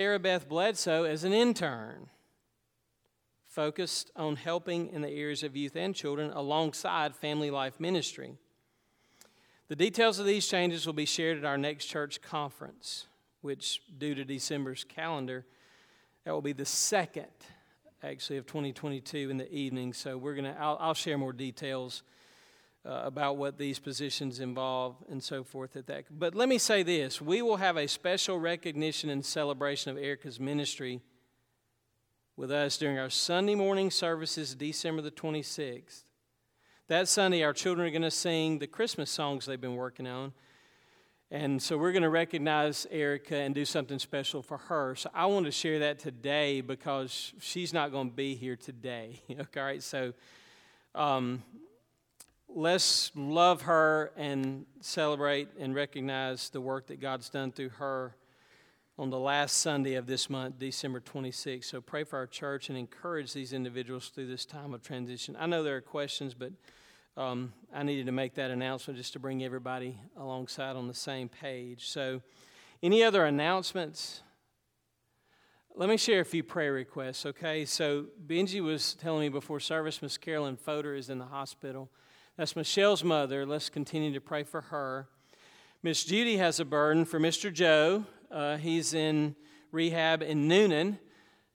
Sarah Beth Bledsoe as an intern, focused on helping in the areas of youth and children alongside Family Life Ministry. The details of these changes will be shared at our next church conference, which, due to December's calendar, that will be the second, actually, of 2022 in the evening. So we're gonna, I'll, I'll share more details uh, about what these positions involve and so forth at that. But let me say this: we will have a special recognition and celebration of Erica's ministry with us during our Sunday morning services, December the 26th. That Sunday, our children are going to sing the Christmas songs they've been working on. And so we're going to recognize Erica and do something special for her. So I want to share that today because she's not going to be here today. okay, all right? So um, let's love her and celebrate and recognize the work that God's done through her on the last Sunday of this month, December 26th. So pray for our church and encourage these individuals through this time of transition. I know there are questions, but um, I needed to make that announcement just to bring everybody alongside on the same page. So, any other announcements? Let me share a few prayer requests, okay? So, Benji was telling me before service, Miss Carolyn Fodor is in the hospital. That's Michelle's mother. Let's continue to pray for her. Miss Judy has a burden for Mr. Joe. Uh, he's in rehab in Newnan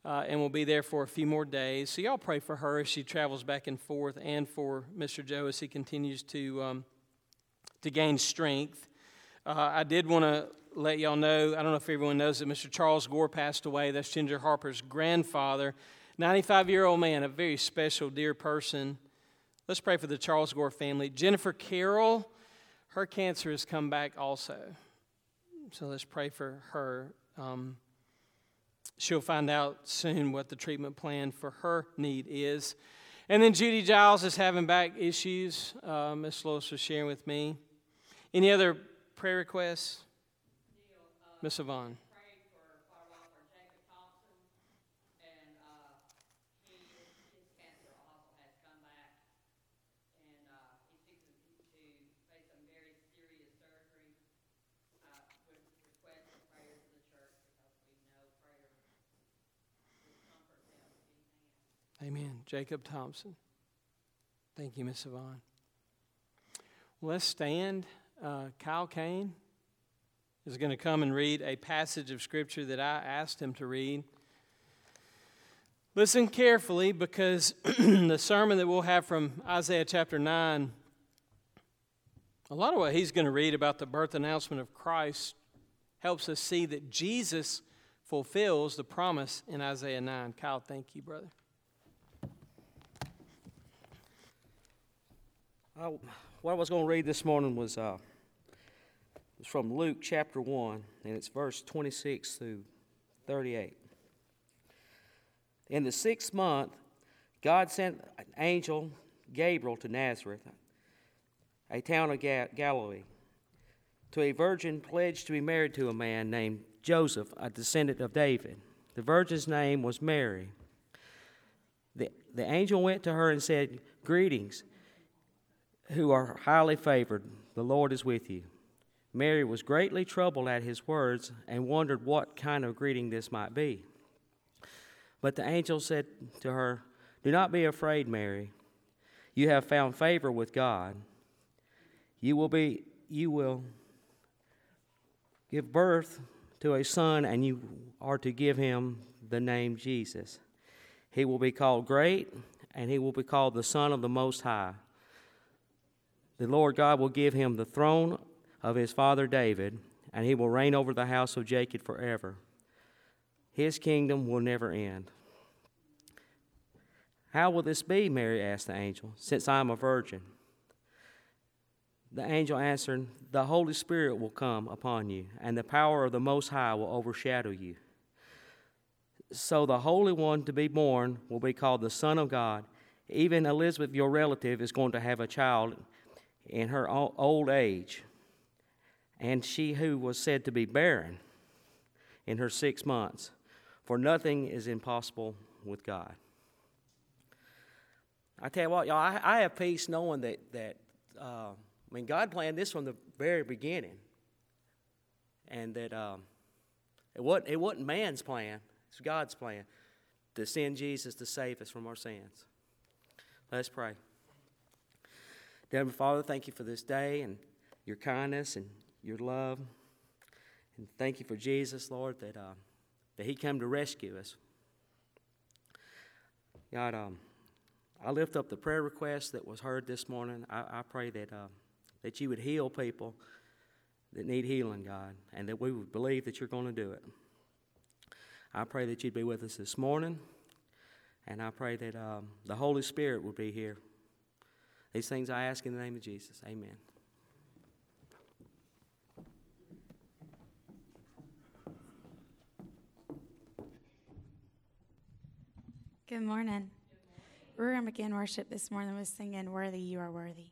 uh, and will be there for a few more days. So, y'all pray for her as she travels back and forth and for Mr. Joe as he continues to, um, to gain strength. Uh, I did want to let y'all know I don't know if everyone knows that Mr. Charles Gore passed away. That's Ginger Harper's grandfather. 95 year old man, a very special, dear person. Let's pray for the Charles Gore family. Jennifer Carroll, her cancer has come back also. So let's pray for her. Um, she'll find out soon what the treatment plan for her need is. And then Judy Giles is having back issues. Uh, Miss Lois was sharing with me. Any other prayer requests? Miss Yvonne. Amen. Jacob Thompson. Thank you, Miss Yvonne. let's stand. Uh, Kyle Kane is going to come and read a passage of Scripture that I asked him to read. Listen carefully because the sermon that we'll have from Isaiah chapter 9, a lot of what he's going to read about the birth announcement of Christ helps us see that Jesus fulfills the promise in Isaiah 9. Kyle, thank you, brother. I, what I was going to read this morning was, uh, was from Luke chapter 1, and it's verse 26 through 38. In the sixth month, God sent an angel Gabriel to Nazareth, a town of Ga- Galilee, to a virgin pledged to be married to a man named Joseph, a descendant of David. The virgin's name was Mary. The, the angel went to her and said, Greetings who are highly favored, the Lord is with you. Mary was greatly troubled at his words and wondered what kind of greeting this might be. But the angel said to her, Do not be afraid, Mary. You have found favor with God. You will be you will give birth to a son and you are to give him the name Jesus. He will be called great and he will be called the son of the most high the Lord God will give him the throne of his father David, and he will reign over the house of Jacob forever. His kingdom will never end. How will this be? Mary asked the angel, since I am a virgin. The angel answered, The Holy Spirit will come upon you, and the power of the Most High will overshadow you. So the Holy One to be born will be called the Son of God. Even Elizabeth, your relative, is going to have a child in her old age, and she who was said to be barren in her six months, for nothing is impossible with God. I tell you what, y'all, I, I have peace knowing that, that uh, I mean, God planned this from the very beginning, and that um, It wasn't, it wasn't man's plan, it's God's plan to send Jesus to save us from our sins. Let's pray. Heavenly Father, thank you for this day and your kindness and your love. And thank you for Jesus, Lord, that, uh, that He came to rescue us. God, um, I lift up the prayer request that was heard this morning. I, I pray that, uh, that you would heal people that need healing, God, and that we would believe that you're going to do it. I pray that you'd be with us this morning, and I pray that um, the Holy Spirit would be here. These things I ask in the name of Jesus. Amen. Good morning. We're going to begin worship this morning with singing Worthy You Are Worthy.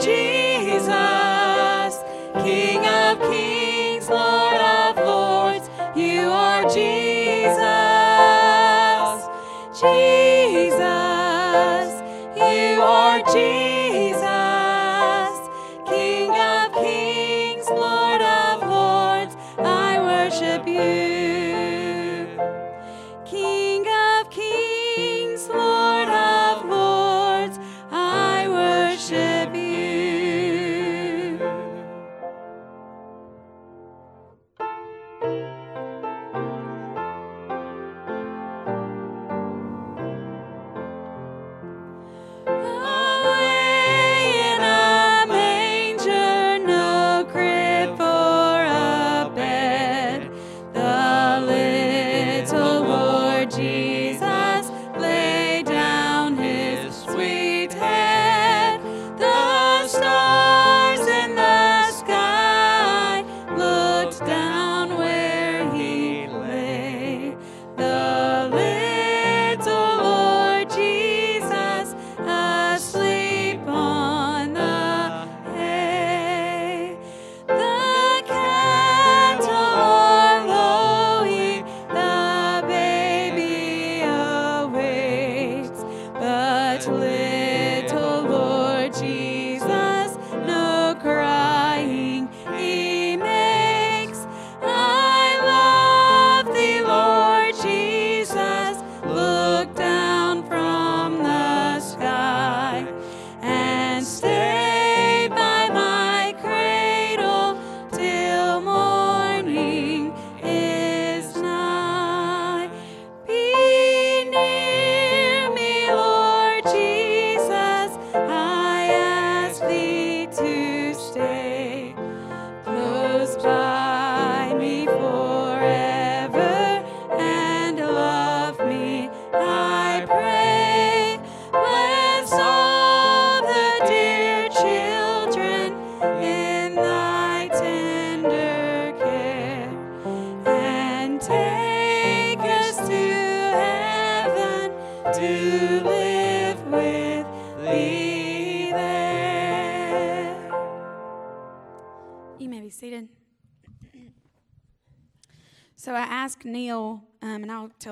Tell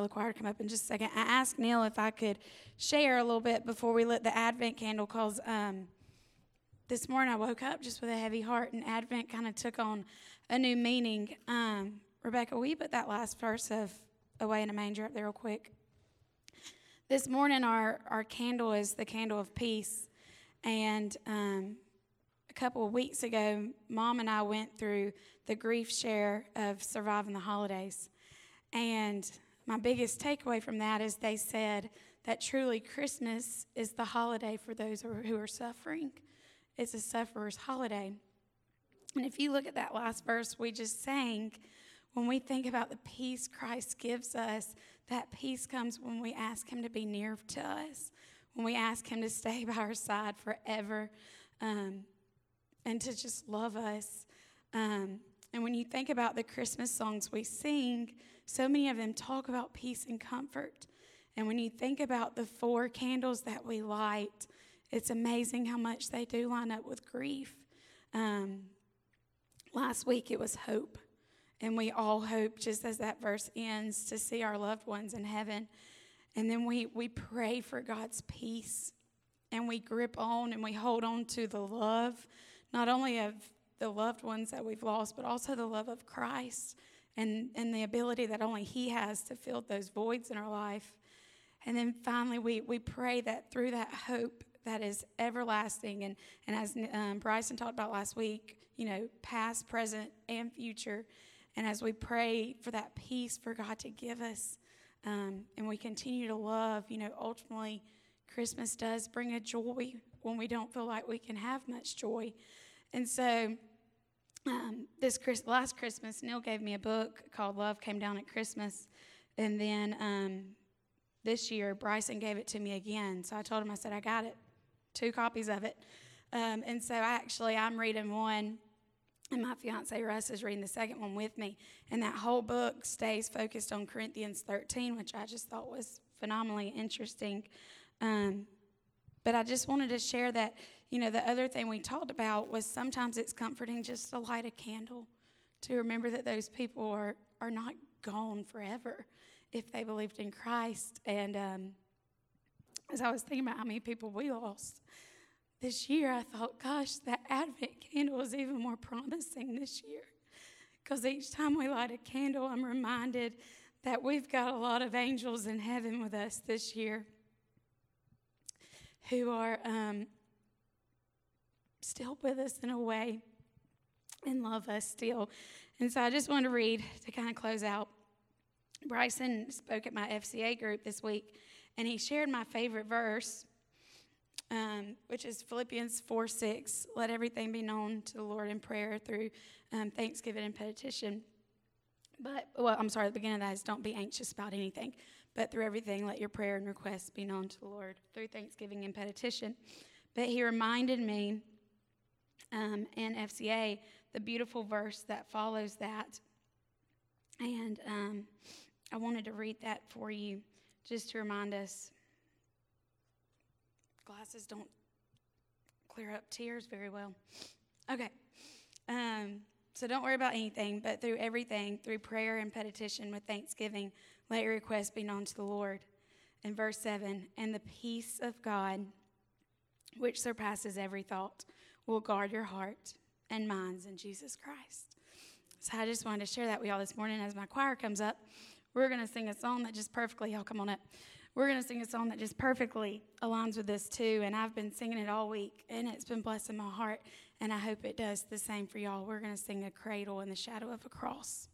the choir come up in just a second. I asked Neil if I could share a little bit before we lit the Advent candle because um, this morning I woke up just with a heavy heart, and Advent kind of took on a new meaning. Um, Rebecca, will you put that last verse of Away in a Manger up there real quick? This morning, our, our candle is the candle of peace. And um, a couple of weeks ago, Mom and I went through the grief share of surviving the holidays. And my biggest takeaway from that is they said that truly Christmas is the holiday for those who are suffering. It's a sufferer's holiday. And if you look at that last verse we just sang, when we think about the peace Christ gives us, that peace comes when we ask Him to be near to us, when we ask Him to stay by our side forever, um, and to just love us. Um, and when you think about the Christmas songs we sing, so many of them talk about peace and comfort. And when you think about the four candles that we light, it's amazing how much they do line up with grief. Um, last week it was hope. And we all hope, just as that verse ends, to see our loved ones in heaven. And then we, we pray for God's peace. And we grip on and we hold on to the love, not only of the loved ones that we've lost, but also the love of Christ and, and the ability that only He has to fill those voids in our life. And then finally, we, we pray that through that hope that is everlasting, and, and as um, Bryson talked about last week, you know, past, present, and future. And as we pray for that peace for God to give us, um, and we continue to love, you know, ultimately, Christmas does bring a joy when we don't feel like we can have much joy. And so, um, this Chris, last Christmas, Neil gave me a book called Love Came Down at Christmas. And then um, this year, Bryson gave it to me again. So I told him, I said, I got it, two copies of it. Um, and so I actually, I'm reading one and my fiance Russ is reading the second one with me. And that whole book stays focused on Corinthians 13, which I just thought was phenomenally interesting. Um, but I just wanted to share that, you know, the other thing we talked about was sometimes it's comforting just to light a candle, to remember that those people are, are not gone forever if they believed in Christ. And um, as I was thinking about how many people we lost, this year, I thought, gosh, that Advent candle is even more promising this year. Because each time we light a candle, I'm reminded that we've got a lot of angels in heaven with us this year who are um, still with us in a way and love us still. And so I just want to read to kind of close out. Bryson spoke at my FCA group this week, and he shared my favorite verse um, which is Philippians 4 6. Let everything be known to the Lord in prayer through um, thanksgiving and petition. But, well, I'm sorry, the beginning of that is don't be anxious about anything, but through everything, let your prayer and requests be known to the Lord through thanksgiving and petition. But he reminded me um, in FCA the beautiful verse that follows that. And um, I wanted to read that for you just to remind us glasses don't clear up tears very well. Okay. Um, so don't worry about anything, but through everything, through prayer and petition with thanksgiving, let your requests be known to the Lord. In verse 7, and the peace of God, which surpasses every thought, will guard your heart and minds in Jesus Christ. So I just wanted to share that with y'all this morning as my choir comes up. We're going to sing a song that just perfectly, y'all come on up. We're going to sing a song that just perfectly aligns with this too. And I've been singing it all week, and it's been blessing my heart. And I hope it does the same for y'all. We're going to sing a cradle in the shadow of a cross.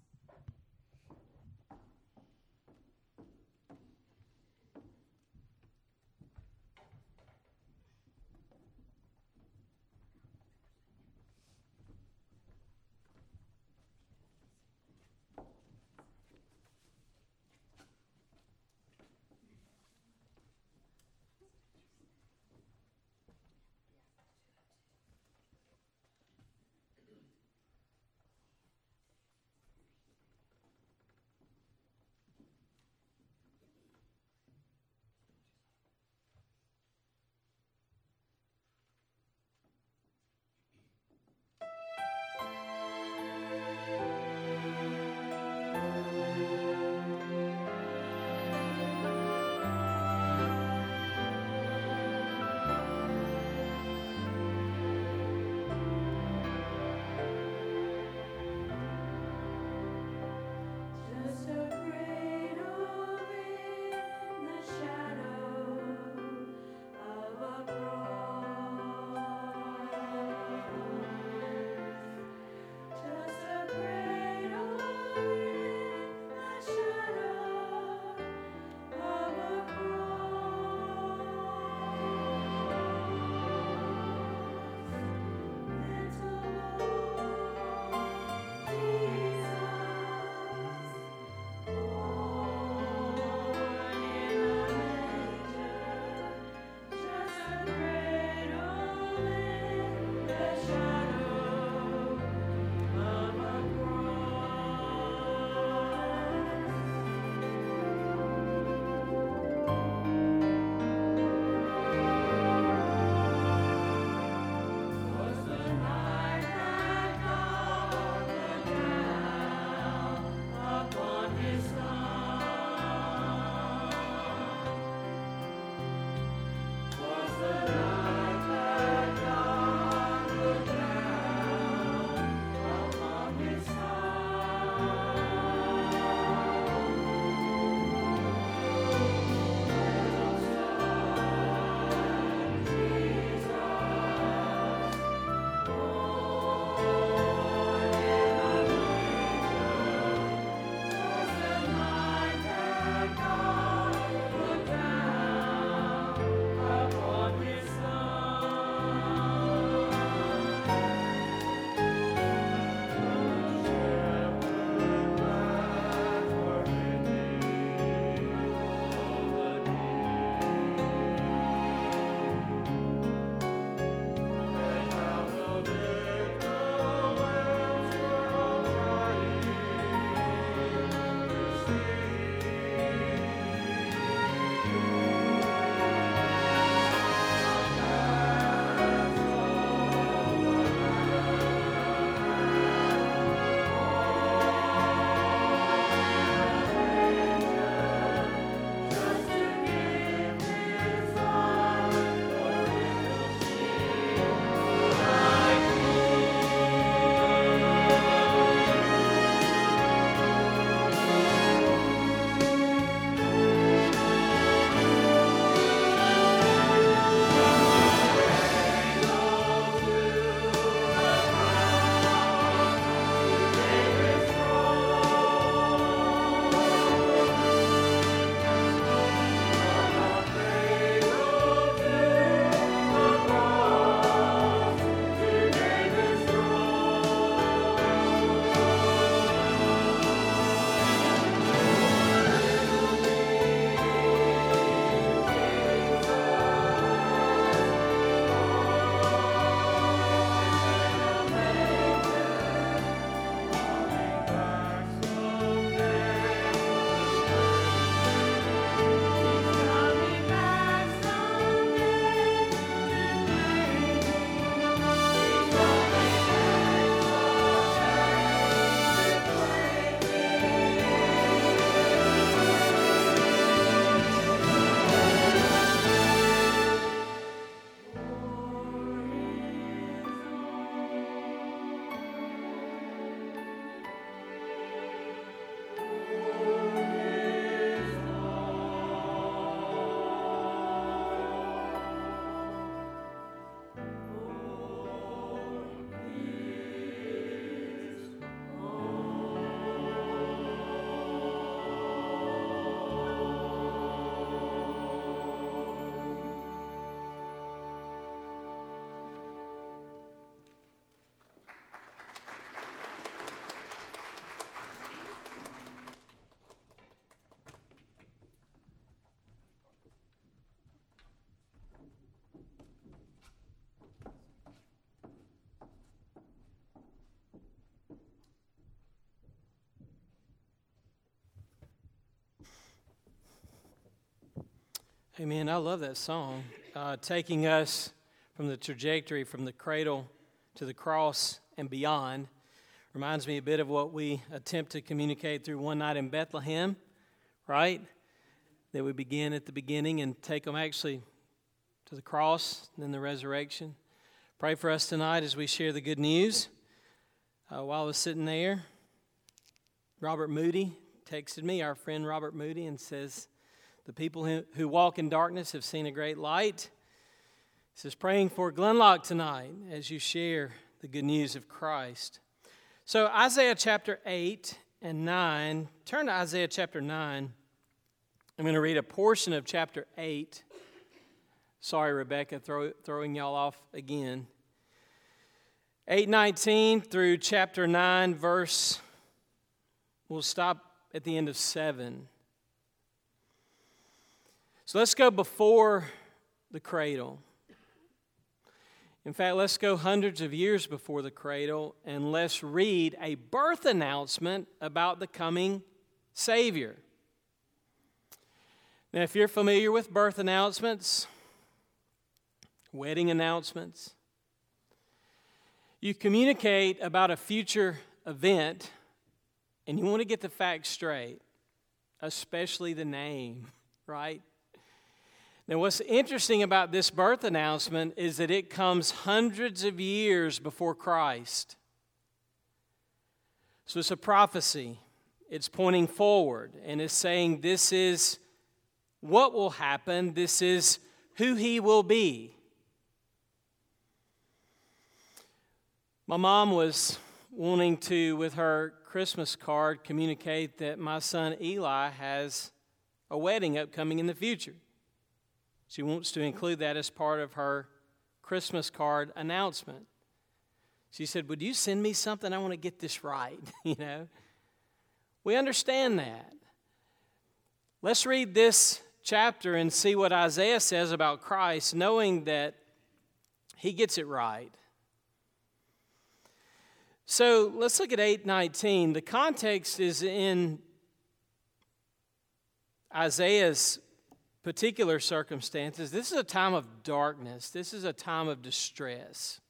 Amen. I love that song, uh, taking us from the trajectory from the cradle to the cross and beyond. Reminds me a bit of what we attempt to communicate through One Night in Bethlehem, right? That we begin at the beginning and take them actually to the cross, and then the resurrection. Pray for us tonight as we share the good news. Uh, while I was sitting there, Robert Moody texted me, our friend Robert Moody, and says, the people who, walk in darkness have seen a great light. He says, praying for Glenlock tonight as you share the good news of Christ. So, Isaiah chapter 8 and 9, turn to Isaiah chapter 9. I'm going to read a portion of chapter 8. Sorry, Rebecca, throw, throwing y'all off again. 819 through chapter 9, verse, we'll stop at the end of 7. So let's go before the cradle. In fact, let's go hundreds of years before the cradle and let's read a birth announcement about the coming Savior. Now, if you're familiar with birth announcements, wedding announcements, you communicate about a future event and you want to get the facts straight, especially the name, right? Now, what's interesting about this birth announcement is that it comes hundreds of years before Christ. So it's a prophecy. It's pointing forward and it's saying this is what will happen, this is who he will be. My mom was wanting to, with her Christmas card, communicate that my son Eli has a wedding upcoming in the future. She wants to include that as part of her Christmas card announcement. She said, Would you send me something? I want to get this right. you know? We understand that. Let's read this chapter and see what Isaiah says about Christ, knowing that he gets it right. So let's look at 819. The context is in Isaiah's particular circumstances, this is a time of darkness. This is a time of distress.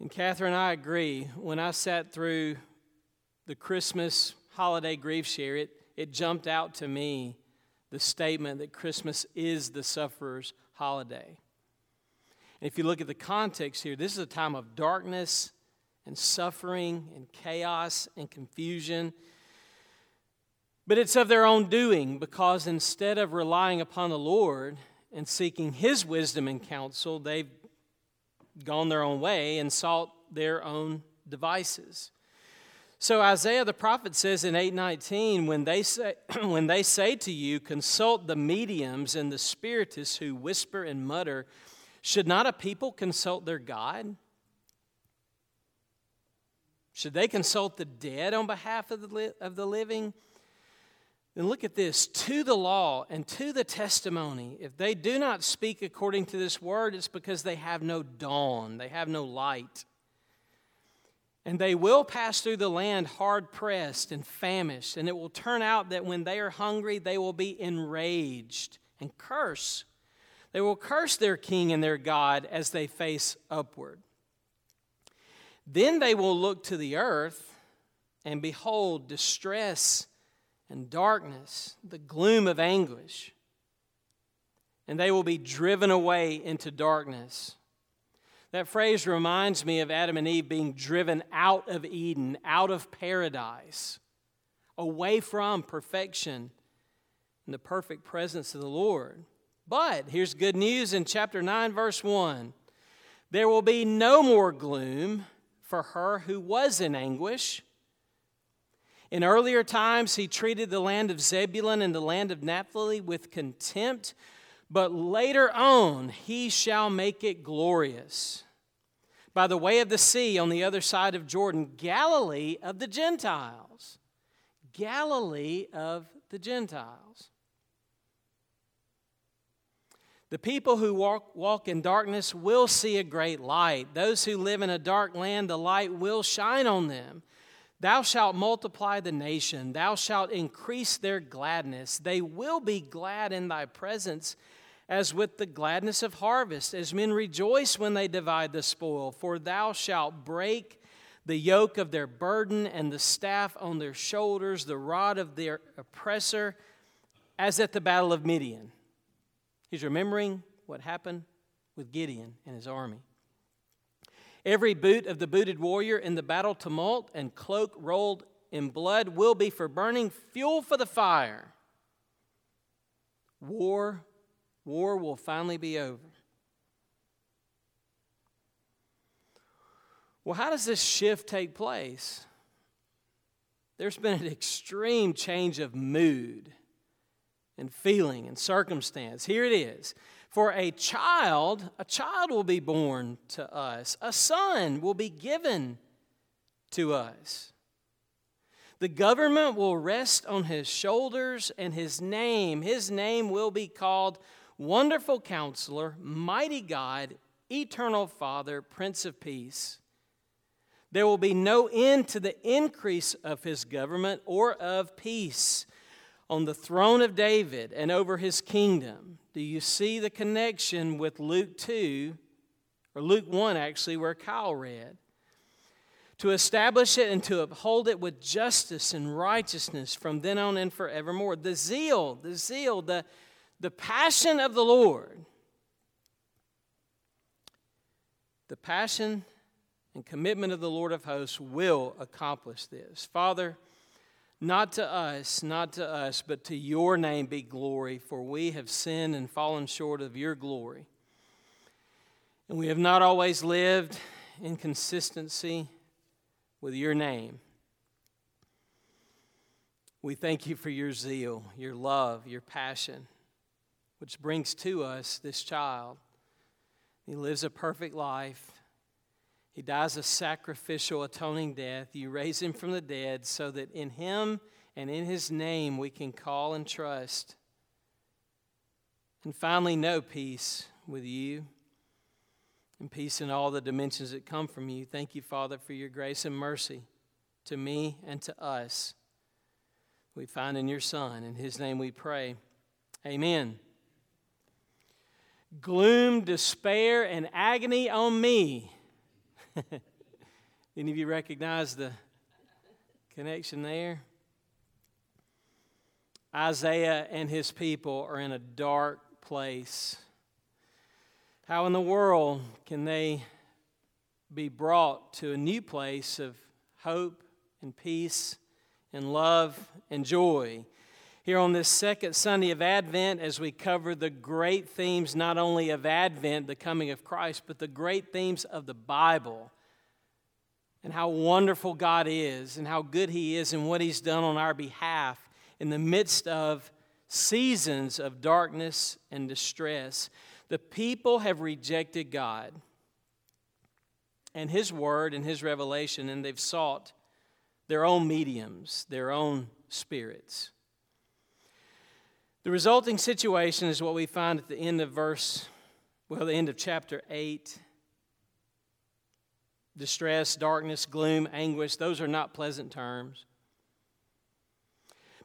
And Catherine, I agree. When I sat through the Christmas holiday grief share, it, it jumped out to me the statement that Christmas is the sufferer's holiday. And if you look at the context here, this is a time of darkness and suffering and chaos and confusion but it's of their own doing because instead of relying upon the Lord and seeking His wisdom and counsel, they've gone their own way and sought their own devices. So Isaiah the prophet says in 819, when they say, when they say to you, consult the mediums and the spiritists who whisper and mutter, should not a people consult their God? Should they consult the dead on behalf of the, li- of the living? Then look at this to the law and to the testimony. If they do not speak according to this word, it's because they have no dawn, they have no light. And they will pass through the land hard pressed and famished. And it will turn out that when they are hungry, they will be enraged and curse. They will curse their king and their God as they face upward. Then they will look to the earth and behold distress and darkness, the gloom of anguish. And they will be driven away into darkness. That phrase reminds me of Adam and Eve being driven out of Eden, out of paradise, away from perfection and the perfect presence of the Lord. But here's good news in chapter 9, verse 1 there will be no more gloom for her who was in anguish. In earlier times, he treated the land of Zebulun and the land of Naphtali with contempt, but later on, he shall make it glorious. By the way of the sea on the other side of Jordan, Galilee of the Gentiles. Galilee of the Gentiles. The people who walk, walk in darkness will see a great light. Those who live in a dark land, the light will shine on them. Thou shalt multiply the nation, thou shalt increase their gladness. They will be glad in thy presence, as with the gladness of harvest, as men rejoice when they divide the spoil. For thou shalt break the yoke of their burden and the staff on their shoulders, the rod of their oppressor, as at the battle of Midian. He's remembering what happened with Gideon and his army. Every boot of the booted warrior in the battle tumult and cloak rolled in blood will be for burning fuel for the fire. War, war will finally be over. Well, how does this shift take place? There's been an extreme change of mood and feeling and circumstance. Here it is. For a child, a child will be born to us, a son will be given to us. The government will rest on his shoulders, and his name, his name will be called Wonderful Counselor, Mighty God, Eternal Father, Prince of Peace. There will be no end to the increase of his government or of peace on the throne of David and over his kingdom. Do you see the connection with Luke 2, or Luke 1 actually, where Kyle read? To establish it and to uphold it with justice and righteousness from then on and forevermore. The zeal, the zeal, the, the passion of the Lord. The passion and commitment of the Lord of hosts will accomplish this. Father, not to us, not to us, but to your name be glory, for we have sinned and fallen short of your glory. And we have not always lived in consistency with your name. We thank you for your zeal, your love, your passion, which brings to us this child. He lives a perfect life. He dies a sacrificial, atoning death. You raise him from the dead so that in him and in his name we can call and trust. And finally, know peace with you and peace in all the dimensions that come from you. Thank you, Father, for your grace and mercy to me and to us. We find in your Son. In his name we pray. Amen. Gloom, despair, and agony on me Any of you recognize the connection there? Isaiah and his people are in a dark place. How in the world can they be brought to a new place of hope and peace and love and joy? Here on this second Sunday of Advent, as we cover the great themes not only of Advent, the coming of Christ, but the great themes of the Bible and how wonderful God is and how good He is and what He's done on our behalf in the midst of seasons of darkness and distress. The people have rejected God and His Word and His revelation, and they've sought their own mediums, their own spirits. The resulting situation is what we find at the end of verse, well, the end of chapter 8 distress, darkness, gloom, anguish, those are not pleasant terms.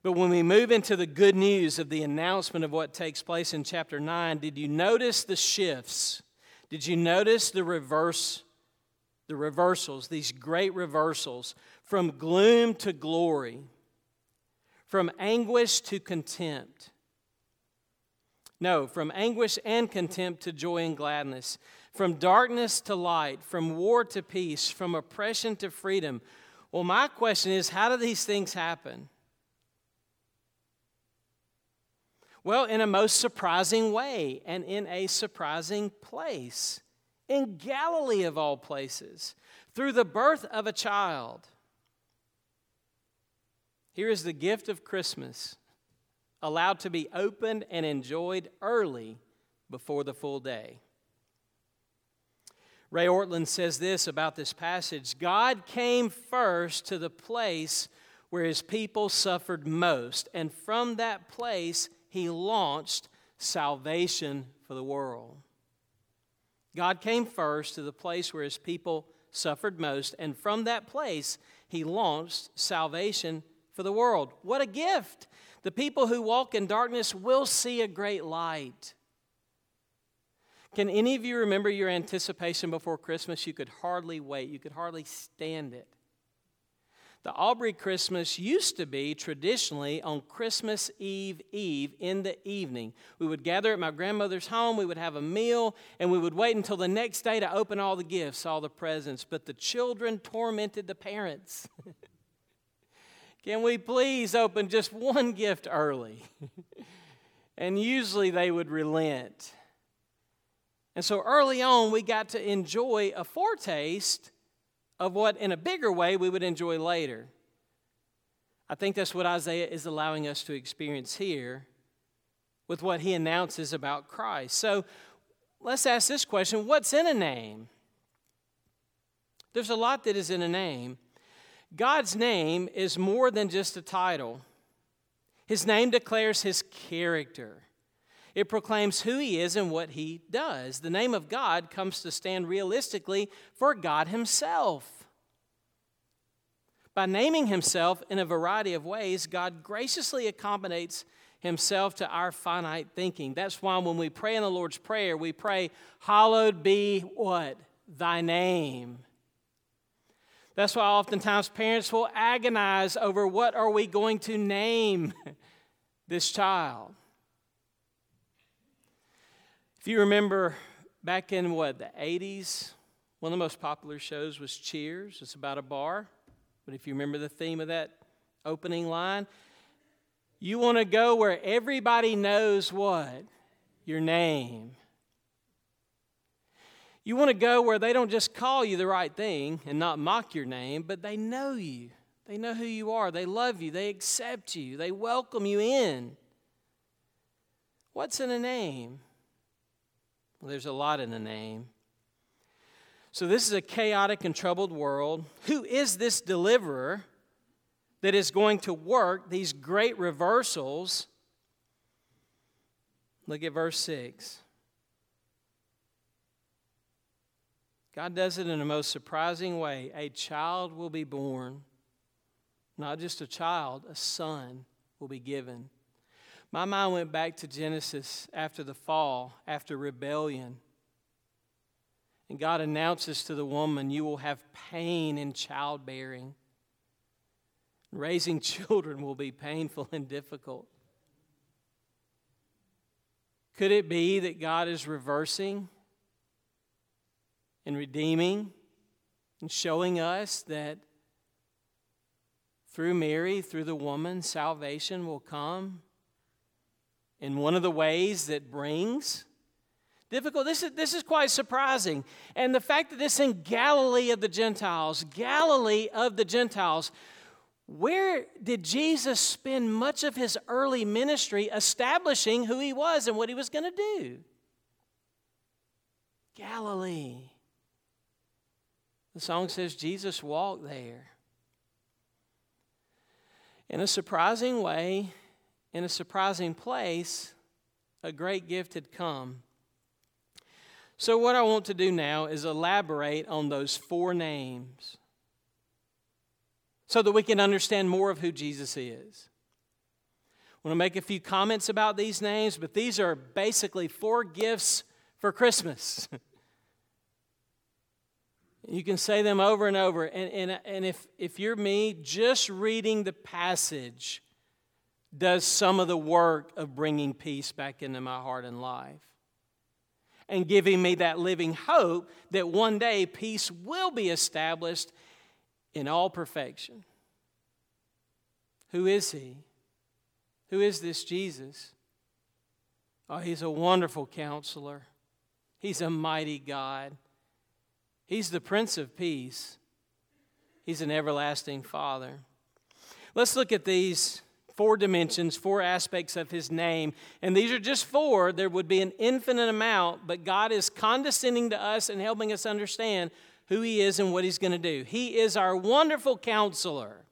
But when we move into the good news of the announcement of what takes place in chapter 9, did you notice the shifts? Did you notice the reverse the reversals, these great reversals from gloom to glory, from anguish to contempt? No, from anguish and contempt to joy and gladness from darkness to light, from war to peace, from oppression to freedom. Well, my question is how do these things happen? Well, in a most surprising way and in a surprising place. In Galilee, of all places, through the birth of a child. Here is the gift of Christmas, allowed to be opened and enjoyed early before the full day. Ray Ortlund says this about this passage God came first to the place where his people suffered most, and from that place, he launched salvation for the world. God came first to the place where his people suffered most, and from that place, he launched salvation for the world. What a gift! The people who walk in darkness will see a great light. Can any of you remember your anticipation before Christmas? You could hardly wait, you could hardly stand it. The Aubrey Christmas used to be traditionally on Christmas Eve Eve in the evening. We would gather at my grandmother's home, we would have a meal, and we would wait until the next day to open all the gifts, all the presents. But the children tormented the parents. Can we please open just one gift early? and usually they would relent. And so early on, we got to enjoy a foretaste of what, in a bigger way, we would enjoy later. I think that's what Isaiah is allowing us to experience here with what he announces about Christ. So let's ask this question what's in a name? There's a lot that is in a name. God's name is more than just a title, His name declares His character. It proclaims who He is and what He does. The name of God comes to stand realistically for God Himself. By naming Himself in a variety of ways, God graciously accommodates Himself to our finite thinking. That's why when we pray in the Lord's Prayer, we pray, Hallowed be what? Thy name. That's why oftentimes parents will agonize over what are we going to name this child. If you remember back in what, the 80s, one of the most popular shows was Cheers. It's about a bar. But if you remember the theme of that opening line, you want to go where everybody knows what? Your name. You want to go where they don't just call you the right thing and not mock your name, but they know you. They know who you are. They love you. They accept you. They welcome you in. What's in a name? Well, there's a lot in a name. So, this is a chaotic and troubled world. Who is this deliverer that is going to work these great reversals? Look at verse 6. God does it in a most surprising way. A child will be born. Not just a child, a son will be given. My mind went back to Genesis after the fall, after rebellion. And God announces to the woman, You will have pain in childbearing. Raising children will be painful and difficult. Could it be that God is reversing and redeeming and showing us that through Mary, through the woman, salvation will come? in one of the ways that brings difficult. This is, this is quite surprising. And the fact that this in Galilee of the Gentiles, Galilee of the Gentiles, where did Jesus spend much of his early ministry establishing who he was and what he was going to do? Galilee. The song says Jesus walked there. In a surprising way, in a surprising place, a great gift had come. So, what I want to do now is elaborate on those four names so that we can understand more of who Jesus is. I want to make a few comments about these names, but these are basically four gifts for Christmas. you can say them over and over. And, and, and if, if you're me, just reading the passage does some of the work of bringing peace back into my heart and life and giving me that living hope that one day peace will be established in all perfection. Who is he? Who is this Jesus? Oh, he's a wonderful counselor. He's a mighty God. He's the Prince of Peace. He's an everlasting Father. Let's look at these four dimensions, four aspects of his name. And these are just four. There would be an infinite amount, but God is condescending to us and helping us understand who he is and what he's going to do. He is our wonderful counselor.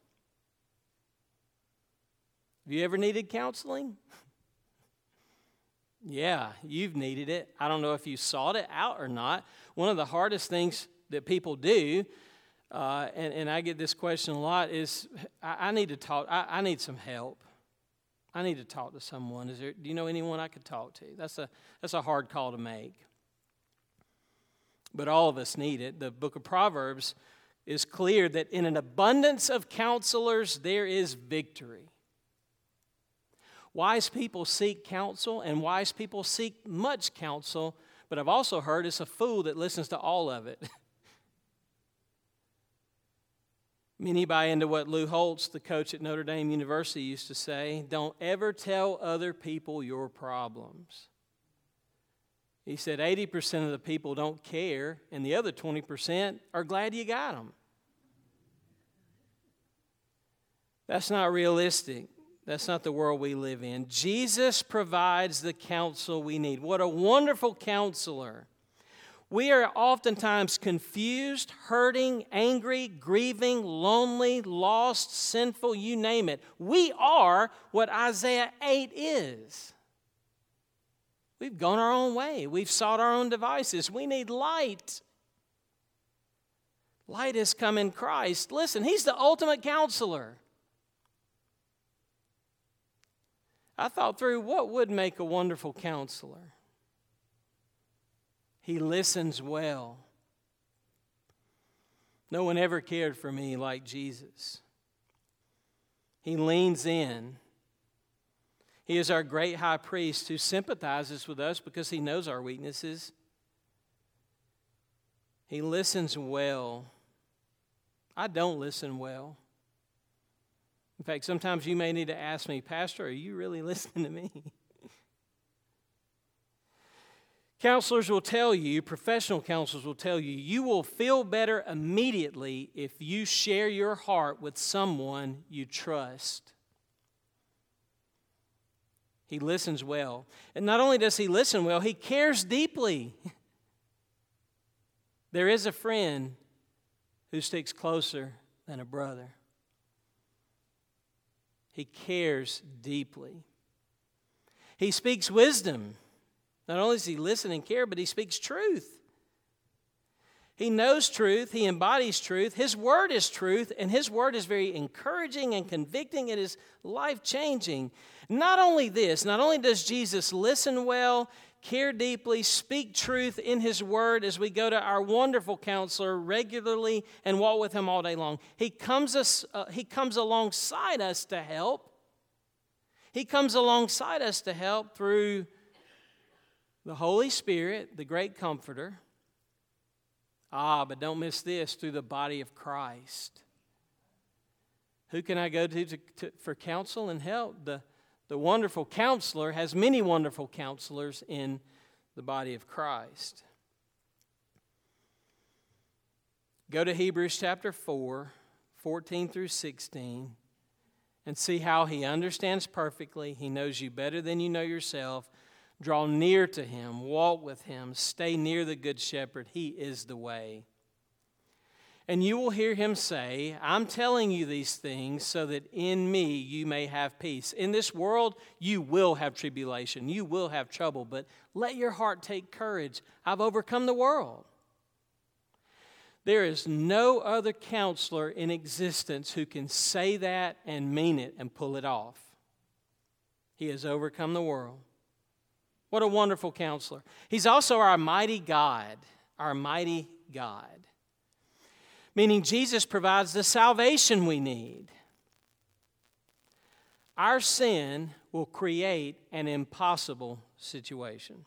Have you ever needed counseling? yeah, you've needed it. I don't know if you sought it out or not. One of the hardest things that people do, uh, and, and I get this question a lot, is I, I need to talk, I, I, need some help. I need to talk to someone. Is there, do you know anyone I could talk to? That's a, that's a hard call to make. But all of us need it. The book of Proverbs is clear that in an abundance of counselors, there is victory. Wise people seek counsel, and wise people seek much counsel, but I've also heard it's a fool that listens to all of it. Many buy into what Lou Holtz, the coach at Notre Dame University, used to say don't ever tell other people your problems. He said 80% of the people don't care, and the other 20% are glad you got them. That's not realistic. That's not the world we live in. Jesus provides the counsel we need. What a wonderful counselor. We are oftentimes confused, hurting, angry, grieving, lonely, lost, sinful, you name it. We are what Isaiah 8 is. We've gone our own way. We've sought our own devices. We need light. Light has come in Christ. Listen, He's the ultimate counselor. I thought through what would make a wonderful counselor. He listens well. No one ever cared for me like Jesus. He leans in. He is our great high priest who sympathizes with us because he knows our weaknesses. He listens well. I don't listen well. In fact, sometimes you may need to ask me, Pastor, are you really listening to me? Counselors will tell you, professional counselors will tell you, you will feel better immediately if you share your heart with someone you trust. He listens well. And not only does he listen well, he cares deeply. There is a friend who sticks closer than a brother. He cares deeply. He speaks wisdom. Not only does he listen and care, but he speaks truth. He knows truth, he embodies truth. His word is truth, and his word is very encouraging and convicting. It is life changing. Not only this, not only does Jesus listen well, care deeply, speak truth in His Word as we go to our wonderful counselor regularly and walk with Him all day long. He comes, us, uh, he comes alongside us to help. He comes alongside us to help through the Holy Spirit, the great comforter. Ah, but don't miss this through the body of Christ. Who can I go to, to, to for counsel and help? The the wonderful counselor has many wonderful counselors in the body of Christ. Go to Hebrews chapter 4, 14 through 16, and see how he understands perfectly. He knows you better than you know yourself. Draw near to him, walk with him, stay near the Good Shepherd. He is the way. And you will hear him say, I'm telling you these things so that in me you may have peace. In this world, you will have tribulation, you will have trouble, but let your heart take courage. I've overcome the world. There is no other counselor in existence who can say that and mean it and pull it off. He has overcome the world. What a wonderful counselor. He's also our mighty God, our mighty God meaning Jesus provides the salvation we need. Our sin will create an impossible situation.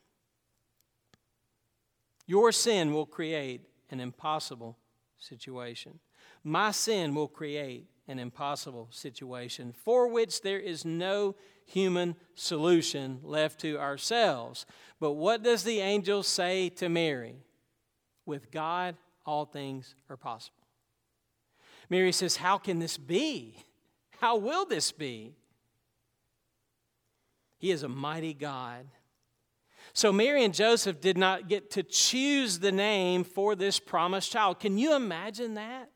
Your sin will create an impossible situation. My sin will create an impossible situation for which there is no human solution left to ourselves. But what does the angel say to Mary? With God, all things are possible. Mary says, How can this be? How will this be? He is a mighty God. So, Mary and Joseph did not get to choose the name for this promised child. Can you imagine that?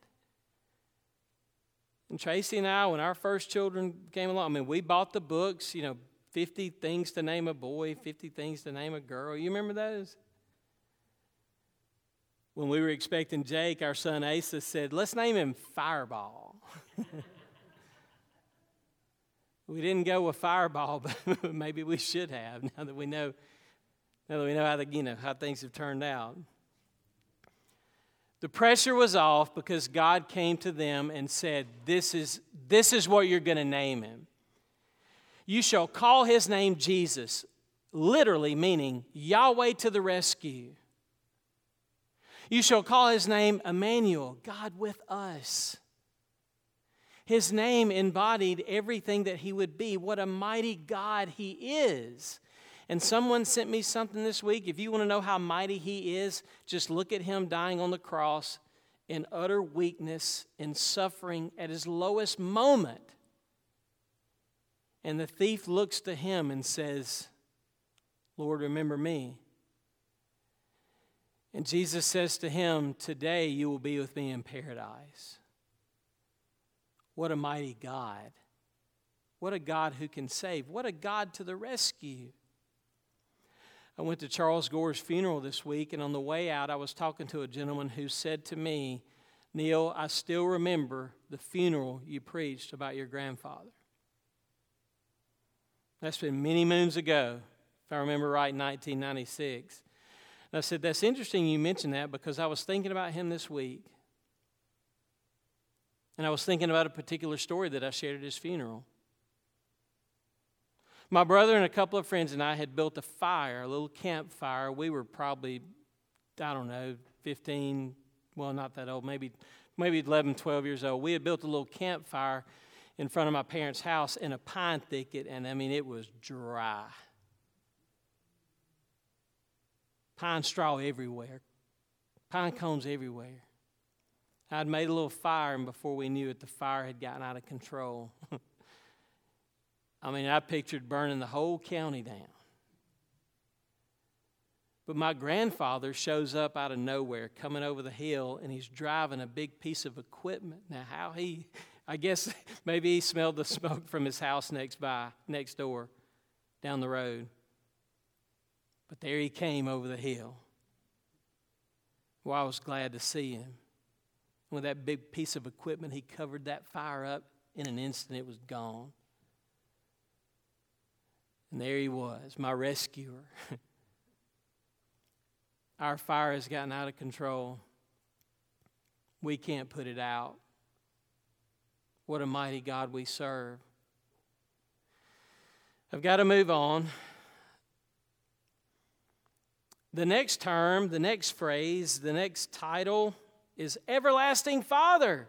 And Tracy and I, when our first children came along, I mean, we bought the books, you know, 50 things to name a boy, 50 things to name a girl. You remember those? When we were expecting Jake, our son Asa said, Let's name him Fireball. we didn't go with Fireball, but maybe we should have now that we know now that we know how the, you know how things have turned out. The pressure was off because God came to them and said, This is, this is what you're going to name him. You shall call his name Jesus, literally meaning Yahweh to the rescue. You shall call his name Emmanuel, God with us. His name embodied everything that he would be. What a mighty God he is. And someone sent me something this week. If you want to know how mighty he is, just look at him dying on the cross in utter weakness and suffering at his lowest moment. And the thief looks to him and says, Lord, remember me. And Jesus says to him, Today you will be with me in paradise. What a mighty God. What a God who can save. What a God to the rescue. I went to Charles Gore's funeral this week, and on the way out, I was talking to a gentleman who said to me, Neil, I still remember the funeral you preached about your grandfather. That's been many moons ago, if I remember right, 1996. And I said, That's interesting you mentioned that because I was thinking about him this week. And I was thinking about a particular story that I shared at his funeral. My brother and a couple of friends and I had built a fire, a little campfire. We were probably, I don't know, 15, well, not that old, maybe, maybe 11, 12 years old. We had built a little campfire in front of my parents' house in a pine thicket, and I mean, it was dry pine straw everywhere, pine cones everywhere. I'd made a little fire, and before we knew it, the fire had gotten out of control. I mean, I pictured burning the whole county down. But my grandfather shows up out of nowhere, coming over the hill, and he's driving a big piece of equipment. Now, how he, I guess maybe he smelled the smoke from his house next by, next door, down the road. But there he came over the hill. Well, I was glad to see him. With that big piece of equipment, he covered that fire up. In an instant, it was gone. And there he was, my rescuer. Our fire has gotten out of control. We can't put it out. What a mighty God we serve. I've got to move on. The next term, the next phrase, the next title is Everlasting Father.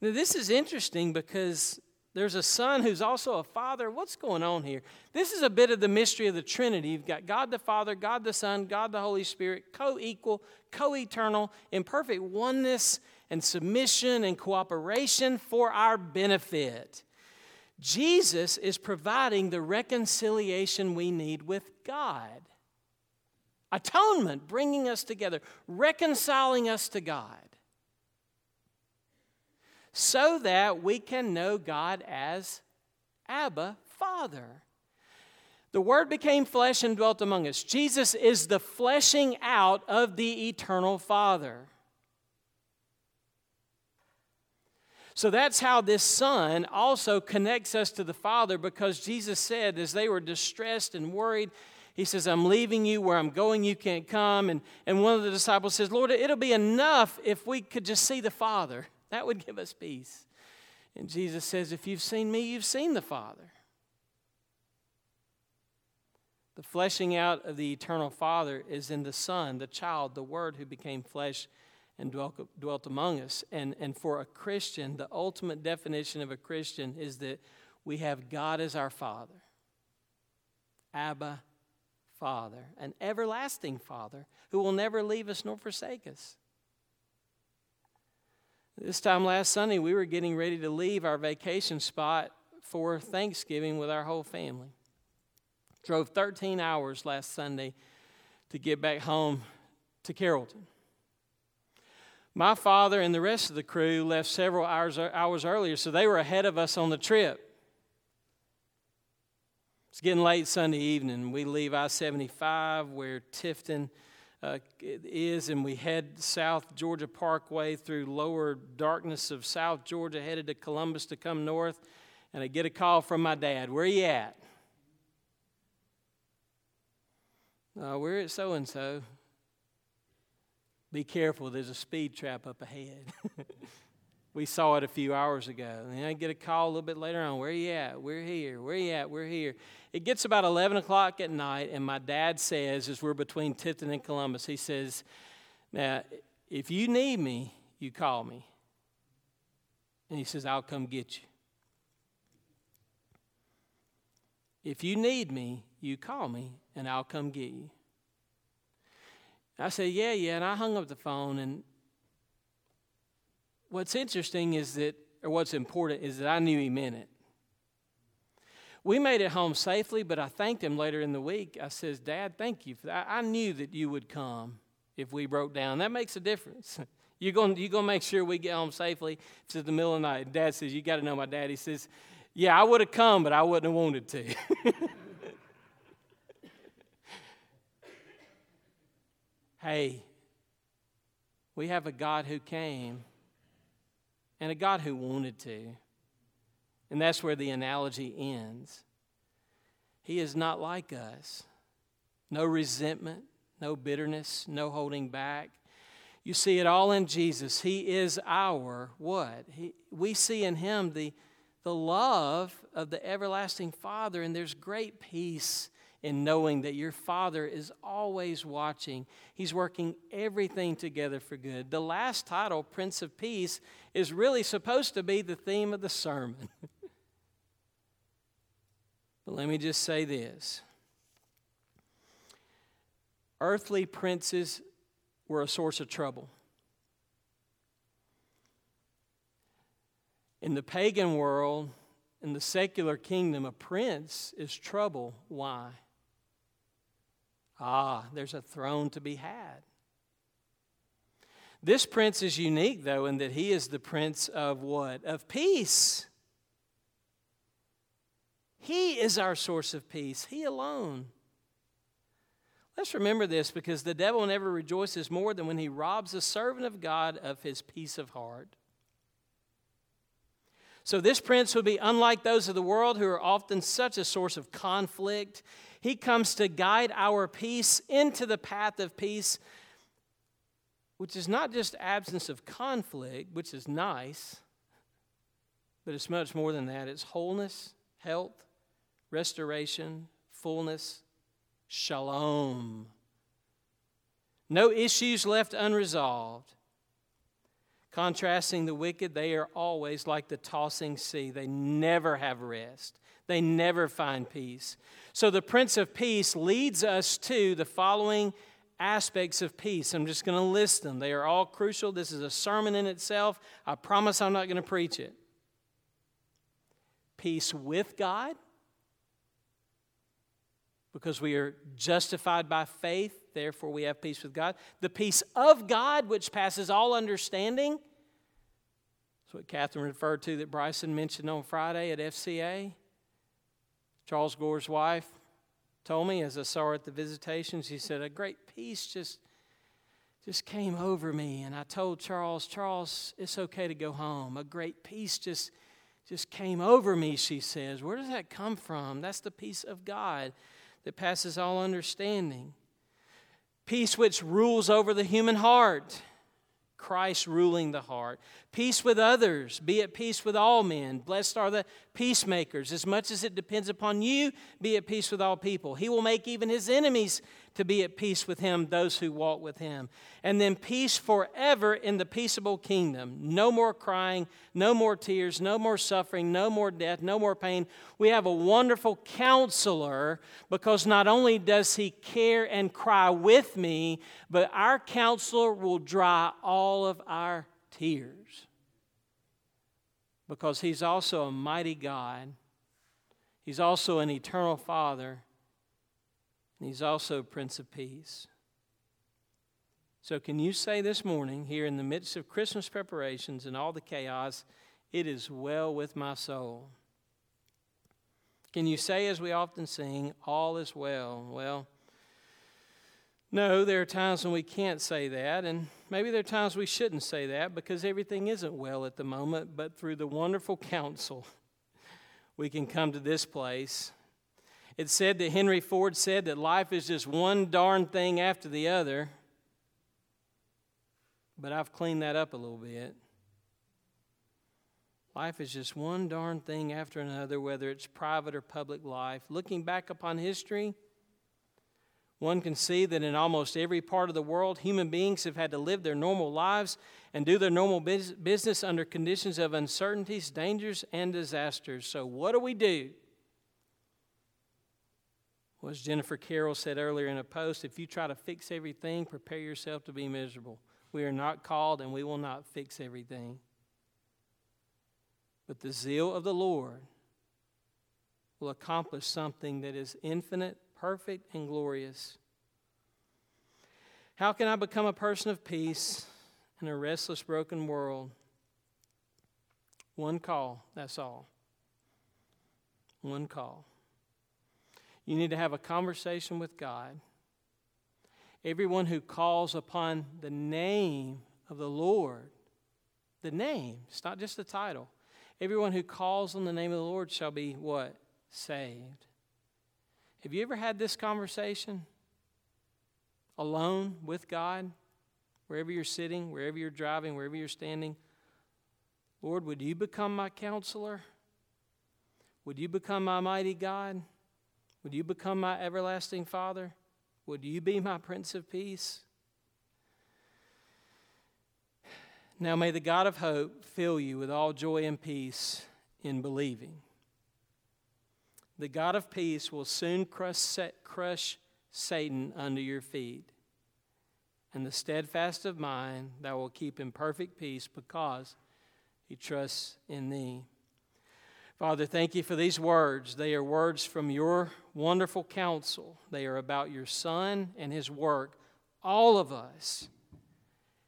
Now, this is interesting because there's a son who's also a father. What's going on here? This is a bit of the mystery of the Trinity. You've got God the Father, God the Son, God the Holy Spirit, co equal, co eternal, in perfect oneness and submission and cooperation for our benefit. Jesus is providing the reconciliation we need with God. Atonement, bringing us together, reconciling us to God, so that we can know God as Abba, Father. The Word became flesh and dwelt among us. Jesus is the fleshing out of the eternal Father. So that's how this Son also connects us to the Father because Jesus said, as they were distressed and worried, He says, I'm leaving you where I'm going, you can't come. And, and one of the disciples says, Lord, it'll be enough if we could just see the Father. That would give us peace. And Jesus says, If you've seen me, you've seen the Father. The fleshing out of the eternal Father is in the Son, the child, the Word who became flesh and dwelt, dwelt among us. And, and for a Christian, the ultimate definition of a Christian is that we have God as our Father. Abba, Father, an everlasting Father who will never leave us nor forsake us. This time last Sunday, we were getting ready to leave our vacation spot for Thanksgiving with our whole family. Drove 13 hours last Sunday to get back home to Carrollton. My father and the rest of the crew left several hours, hours earlier, so they were ahead of us on the trip. It's getting late Sunday evening. We leave I 75 where Tifton uh, is, and we head South Georgia Parkway through lower darkness of South Georgia, headed to Columbus to come north, and I get a call from my dad. Where are you at? Uh, we're at so and so. Be careful, there's a speed trap up ahead. we saw it a few hours ago. And I get a call a little bit later on. Where are you at? We're here. Where are you at? We're here. It gets about 11 o'clock at night, and my dad says, as we're between Tifton and Columbus, he says, Now, if you need me, you call me. And he says, I'll come get you. If you need me, you call me, and I'll come get you. I said, Yeah, yeah. And I hung up the phone. And what's interesting is that, or what's important, is that I knew he meant it. We made it home safely, but I thanked him later in the week. I says, Dad, thank you that. I knew that you would come if we broke down. That makes a difference. You're going you're gonna make sure we get home safely. In the middle of the night. Dad says, You got to know my dad. He says, Yeah, I would have come, but I wouldn't have wanted to. hey, we have a God who came and a God who wanted to. And that's where the analogy ends. He is not like us. No resentment, no bitterness, no holding back. You see it all in Jesus. He is our what? He, we see in him the, the love of the everlasting Father, and there's great peace in knowing that your Father is always watching. He's working everything together for good. The last title, Prince of Peace, is really supposed to be the theme of the sermon. but let me just say this earthly princes were a source of trouble. In the pagan world, in the secular kingdom, a prince is trouble. Why? Ah, there's a throne to be had. This prince is unique, though, in that he is the prince of what? Of peace. He is our source of peace, He alone. Let's remember this because the devil never rejoices more than when he robs a servant of God of his peace of heart. So, this prince would be unlike those of the world who are often such a source of conflict he comes to guide our peace into the path of peace, which is not just absence of conflict, which is nice, but it's much more than that. It's wholeness, health, restoration, fullness, shalom. No issues left unresolved. Contrasting the wicked, they are always like the tossing sea. They never have rest, they never find peace. So the Prince of Peace leads us to the following aspects of peace. I'm just going to list them. They are all crucial. This is a sermon in itself. I promise I'm not going to preach it. Peace with God, because we are justified by faith, therefore we have peace with God. The peace of God, which passes all understanding. That's what Catherine referred to that Bryson mentioned on Friday at FCA. Charles Gore's wife told me as I saw her at the visitation, she said, A great peace just, just came over me. And I told Charles, Charles, it's okay to go home. A great peace just, just came over me, she says. Where does that come from? That's the peace of God that passes all understanding. Peace which rules over the human heart. Christ ruling the heart. Peace with others, be at peace with all men. Blessed are the peacemakers. As much as it depends upon you, be at peace with all people. He will make even his enemies to be at peace with him, those who walk with him. And then peace forever in the peaceable kingdom. No more crying, no more tears, no more suffering, no more death, no more pain. We have a wonderful counselor because not only does he care and cry with me, but our counselor will dry all of our tears. Because he's also a mighty God. He's also an eternal Father and He's also Prince of Peace. So, can you say this morning, here in the midst of Christmas preparations and all the chaos, it is well with my soul? Can you say, as we often sing, all is well? Well, No, there are times when we can't say that, and maybe there are times we shouldn't say that because everything isn't well at the moment, but through the wonderful counsel, we can come to this place. It's said that Henry Ford said that life is just one darn thing after the other, but I've cleaned that up a little bit. Life is just one darn thing after another, whether it's private or public life. Looking back upon history, one can see that in almost every part of the world, human beings have had to live their normal lives and do their normal business under conditions of uncertainties, dangers, and disasters. So, what do we do? Well, as Jennifer Carroll said earlier in a post, if you try to fix everything, prepare yourself to be miserable. We are not called and we will not fix everything. But the zeal of the Lord will accomplish something that is infinite, perfect, and glorious. How can I become a person of peace in a restless, broken world? One call, that's all. One call. You need to have a conversation with God. Everyone who calls upon the name of the Lord, the name, it's not just the title, Everyone who calls on the name of the Lord shall be what? Saved. Have you ever had this conversation alone with God? Wherever you're sitting, wherever you're driving, wherever you're standing. Lord, would you become my counselor? Would you become my mighty God? Would you become my everlasting Father? Would you be my Prince of Peace? Now may the God of hope fill you with all joy and peace in believing. The God of peace will soon crush, crush Satan under your feet. And the steadfast of mind that will keep in perfect peace because he trusts in thee. Father, thank you for these words. They are words from your wonderful counsel. They are about your Son and his work. All of us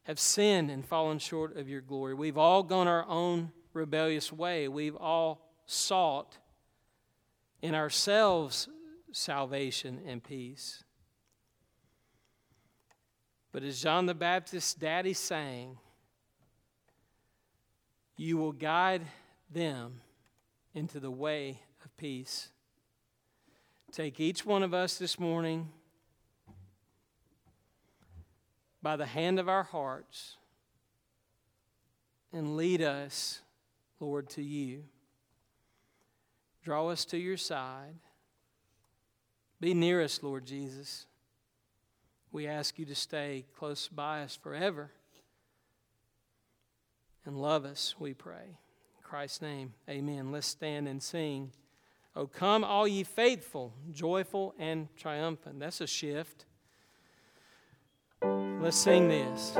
have sinned and fallen short of your glory. We've all gone our own rebellious way. We've all sought in ourselves salvation and peace. But as John the Baptist's daddy sang, you will guide them into the way of peace. Take each one of us this morning by the hand of our hearts and lead us, Lord, to you. Draw us to your side. Be near us, Lord Jesus. We ask you to stay close by us forever and love us, we pray. Christ's name, amen. Let's stand and sing. Oh, come, all ye faithful, joyful, and triumphant. That's a shift. Let's sing this.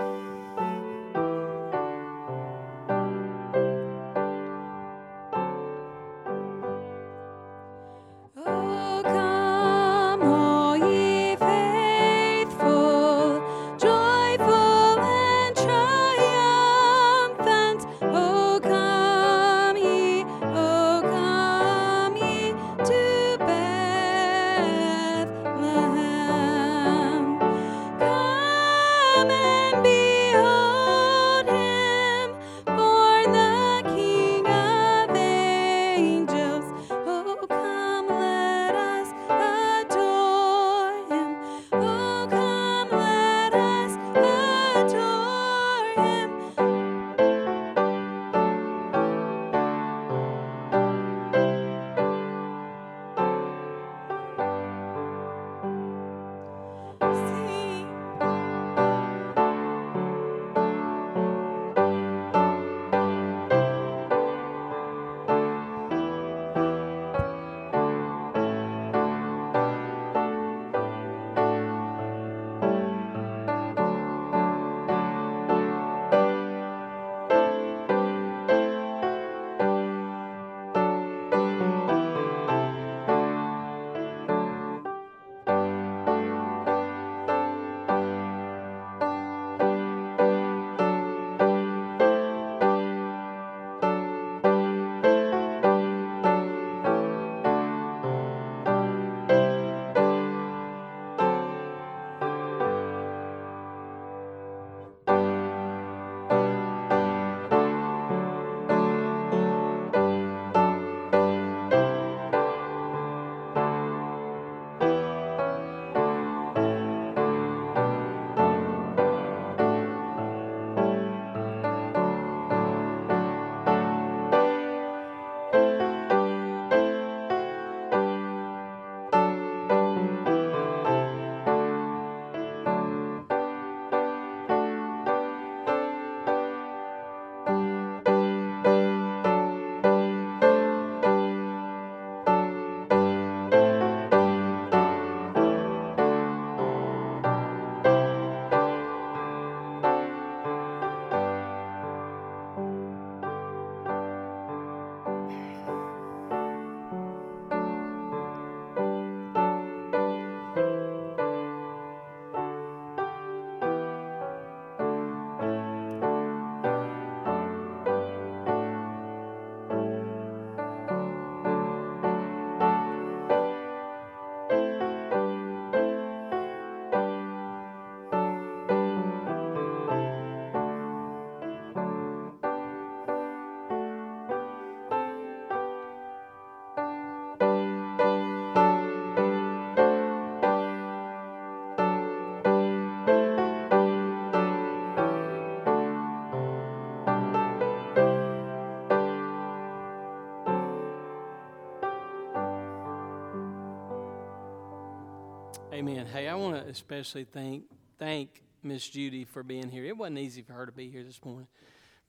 Amen. Hey, I want to especially thank thank Miss Judy for being here. It wasn't easy for her to be here this morning.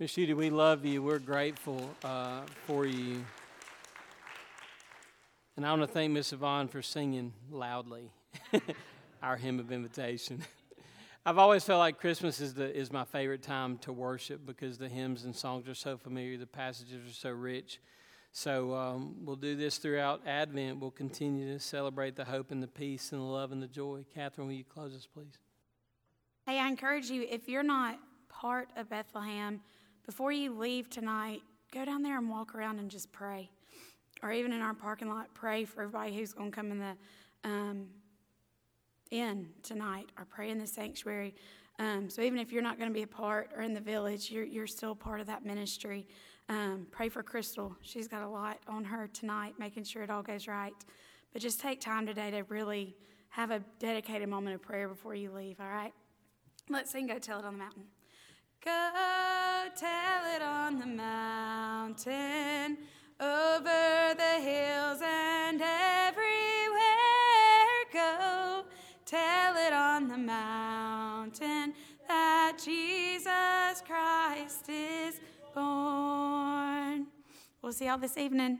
Miss Judy, we love you. We're grateful uh, for you. And I want to thank Miss Yvonne for singing loudly our hymn of invitation. I've always felt like Christmas is, the, is my favorite time to worship because the hymns and songs are so familiar, the passages are so rich. So um, we'll do this throughout Advent. We'll continue to celebrate the hope and the peace and the love and the joy. Catherine, will you close us, please? Hey, I encourage you, if you're not part of Bethlehem, before you leave tonight, go down there and walk around and just pray. Or even in our parking lot, pray for everybody who's going to come in the um, in tonight or pray in the sanctuary. Um, so even if you're not going to be a part or in the village, you're, you're still part of that ministry. Um, pray for Crystal. She's got a lot on her tonight, making sure it all goes right. But just take time today to really have a dedicated moment of prayer before you leave, all right? Let's sing Go Tell It on the Mountain. Go tell it on the mountain, over the hills and everywhere. Go tell it on the mountain that Jesus Christ is born. We'll see y'all this evening.